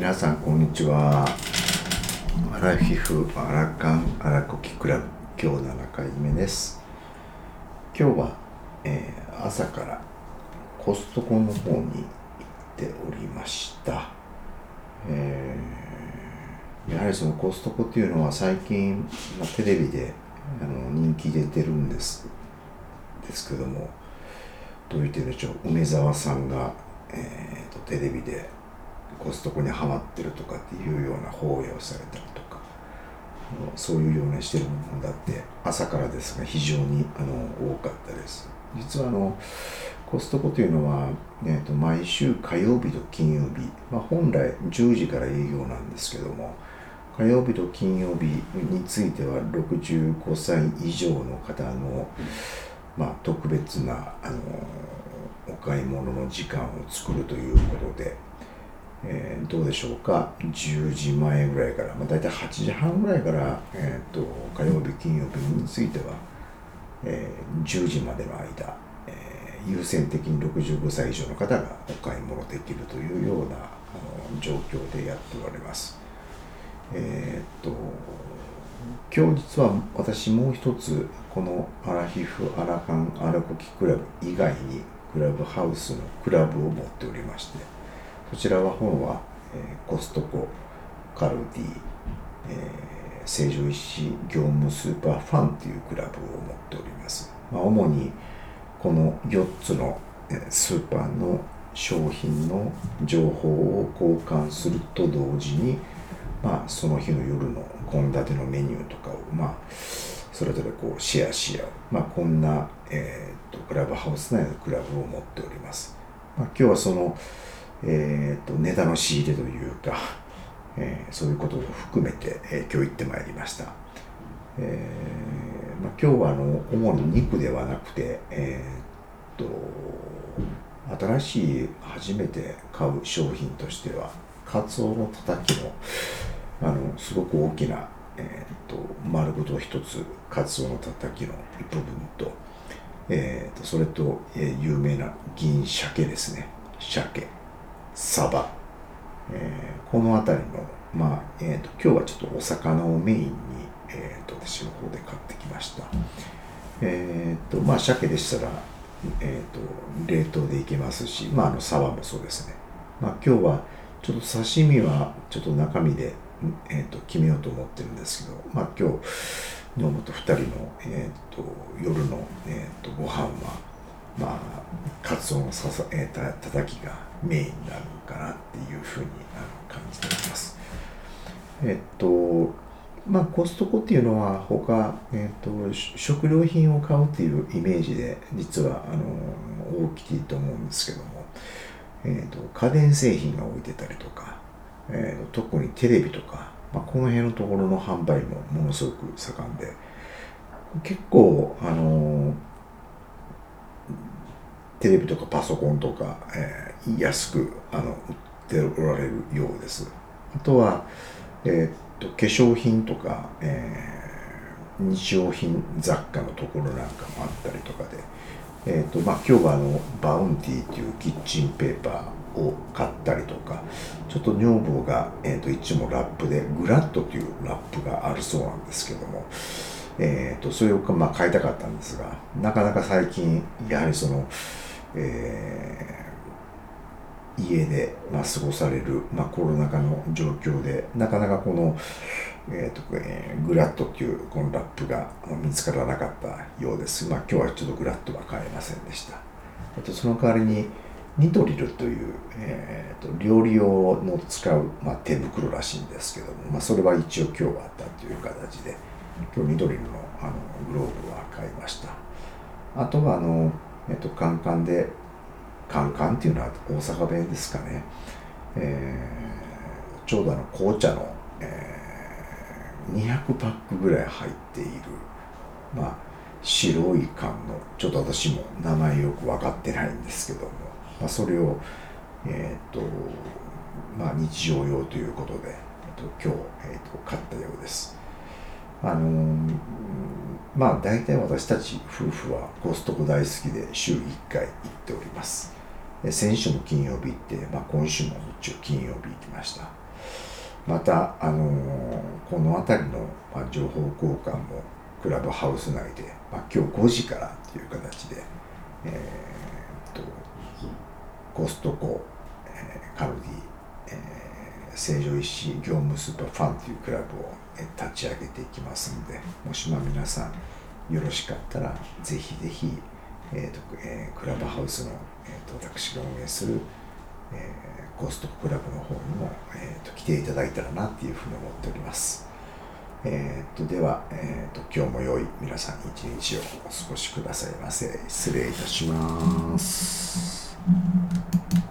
皆さんこんにちは。アラフィフアラカンアラコキクラブ今日7回目です。今日は、えー、朝からコストコの方に行っておりました。えー、やはりそのコストコっていうのは最近、まあ、テレビであの人気出てるんですですけどもどう言ってるんでしょう。梅沢さんが、えーと、テレビでコストコにはまってるとかっていうような放映をされたりとかそういうようなしてるものだって朝からですが非常にあの多かったです。実はあのコストコというのは、えーと、毎週火曜日と金曜日、まあ、本来10時から営業なんですけども火曜日と金曜日については65歳以上の方の、まあ、特別なあのお買い物の時間を作るということで、えー、どうでしょうか？10時前ぐらいから、まあ、大体8時半ぐらいから、えーと、火曜日金曜日については、えー、10時までの間、えー、優先的に65歳以上の方がお買い物できるというようなあの状況でやっておられます。えっ、と今日実は私もう一つこのアラヒフアラカンアラコキクラブ以外にクラブハウスのクラブを持っておりましてそちらは本は、えー、コストコカルディ、えー、成城石業務スーパーファンというクラブを持っております、まあ、主にこの4つのスーパーの商品の情報を交換すると同時にまあ、その日の夜の献立のメニューとかを、まあ、それぞれこうシェアし合う、まあ、こんな、えーと、クラブハウス内のクラブを持っております。まあ、今日はその、えーと、ネタの仕入れというか、えー、そういうことを含めて、えー、今日行ってまいりました。えーまあ、今日はあの主に肉ではなくて、えーと、と新しい初めて買う商品としてはカツオのたたきのあのすごく大きな、えーと、丸ごと一つカツオのたたきの部分と,、えーと、それと、えー、有名な銀鮭ですね鮭サバ、えー、この辺りのまあ、えーと、今日はちょっとお魚をメインに、えー、と私の方で買ってきました。えっ、ー、とまあ鮭でしたら、えー、と冷凍でいけますしまああのサバもそうですね。まあ今日はちょっと刺身はちょっと中身でえーと、決めようと思ってるんですけど、まあ、今日野本2人の、えーと、夜の、えーと、ご飯はまあカツオのささ、えー、たたたきがメインになるかなっていうふうにあの感じております。えっ、とまあコストコっていうのは他、えー、と食料品を買うっていうイメージで実はあの大きいと思うんですけども、えー、と家電製品が置いてたりとかえー、特にテレビとか、まあ、この辺のところの販売もものすごく盛んで結構あの、テレビとかパソコンとか、えー、安くあの売っておられるようです。あとは、えー、と化粧品とか、えー、日用品雑貨のところなんかもあったりとかで、えーとまあ、今日はあのバウンティーというキッチンペーパーを買ったりとかちょっと女房が、えーと、一応ラップでグラッドというラップがあるそうなんですけども、えーと、それを、まあ、買いたかったんですがなかなか最近やはりその、えー、家で、まあ、過ごされる、まあ、コロナ禍の状況でなかなかこの、えーとえー、グラッドというこのラップが見つからなかったようです。まあ、今日はちょっとグラッドは買えませんでした。あとその代わりにニトリルという、えーと、料理用の使う、まあ、手袋らしいんですけども、まあ、それは一応今日はあったという形で今日ニトリルのあのグローブは買いましたあとはあの、えーと、カンカンでカンカンっていうのは大阪弁ですかね、えー、ちょうどあの紅茶の、えー、200パックぐらい入っているまあ白い缶のちょっと私も名前よく分かってないんですけどもまあ、それを、えーとまあ、日常用ということで、えーと、今日、えーと、買ったようです。あのー、まあ大体私たち夫婦はコストコ大好きで週1回行っております。先週も金曜日行って、まあ、今週も日曜金曜日行きました。また、あのこの辺りの、ま、情報交換もクラブハウス内で、まあ、今日5時からっていう形で、えー、とコストコ、えー、カルディ、えー、成城石井業務スーパーファンというクラブを、立ち上げていきますのでもしま皆さんよろしかったらぜひぜひ、えーとえー、クラブハウスの、えーと、私が運営する、えー、コストクラブの方にも、えーと来ていただいたらなっていうふうに思っております。えー、っとでは、えー、と今日も良い皆さん一日をお過ごしくださいませ失礼いたします。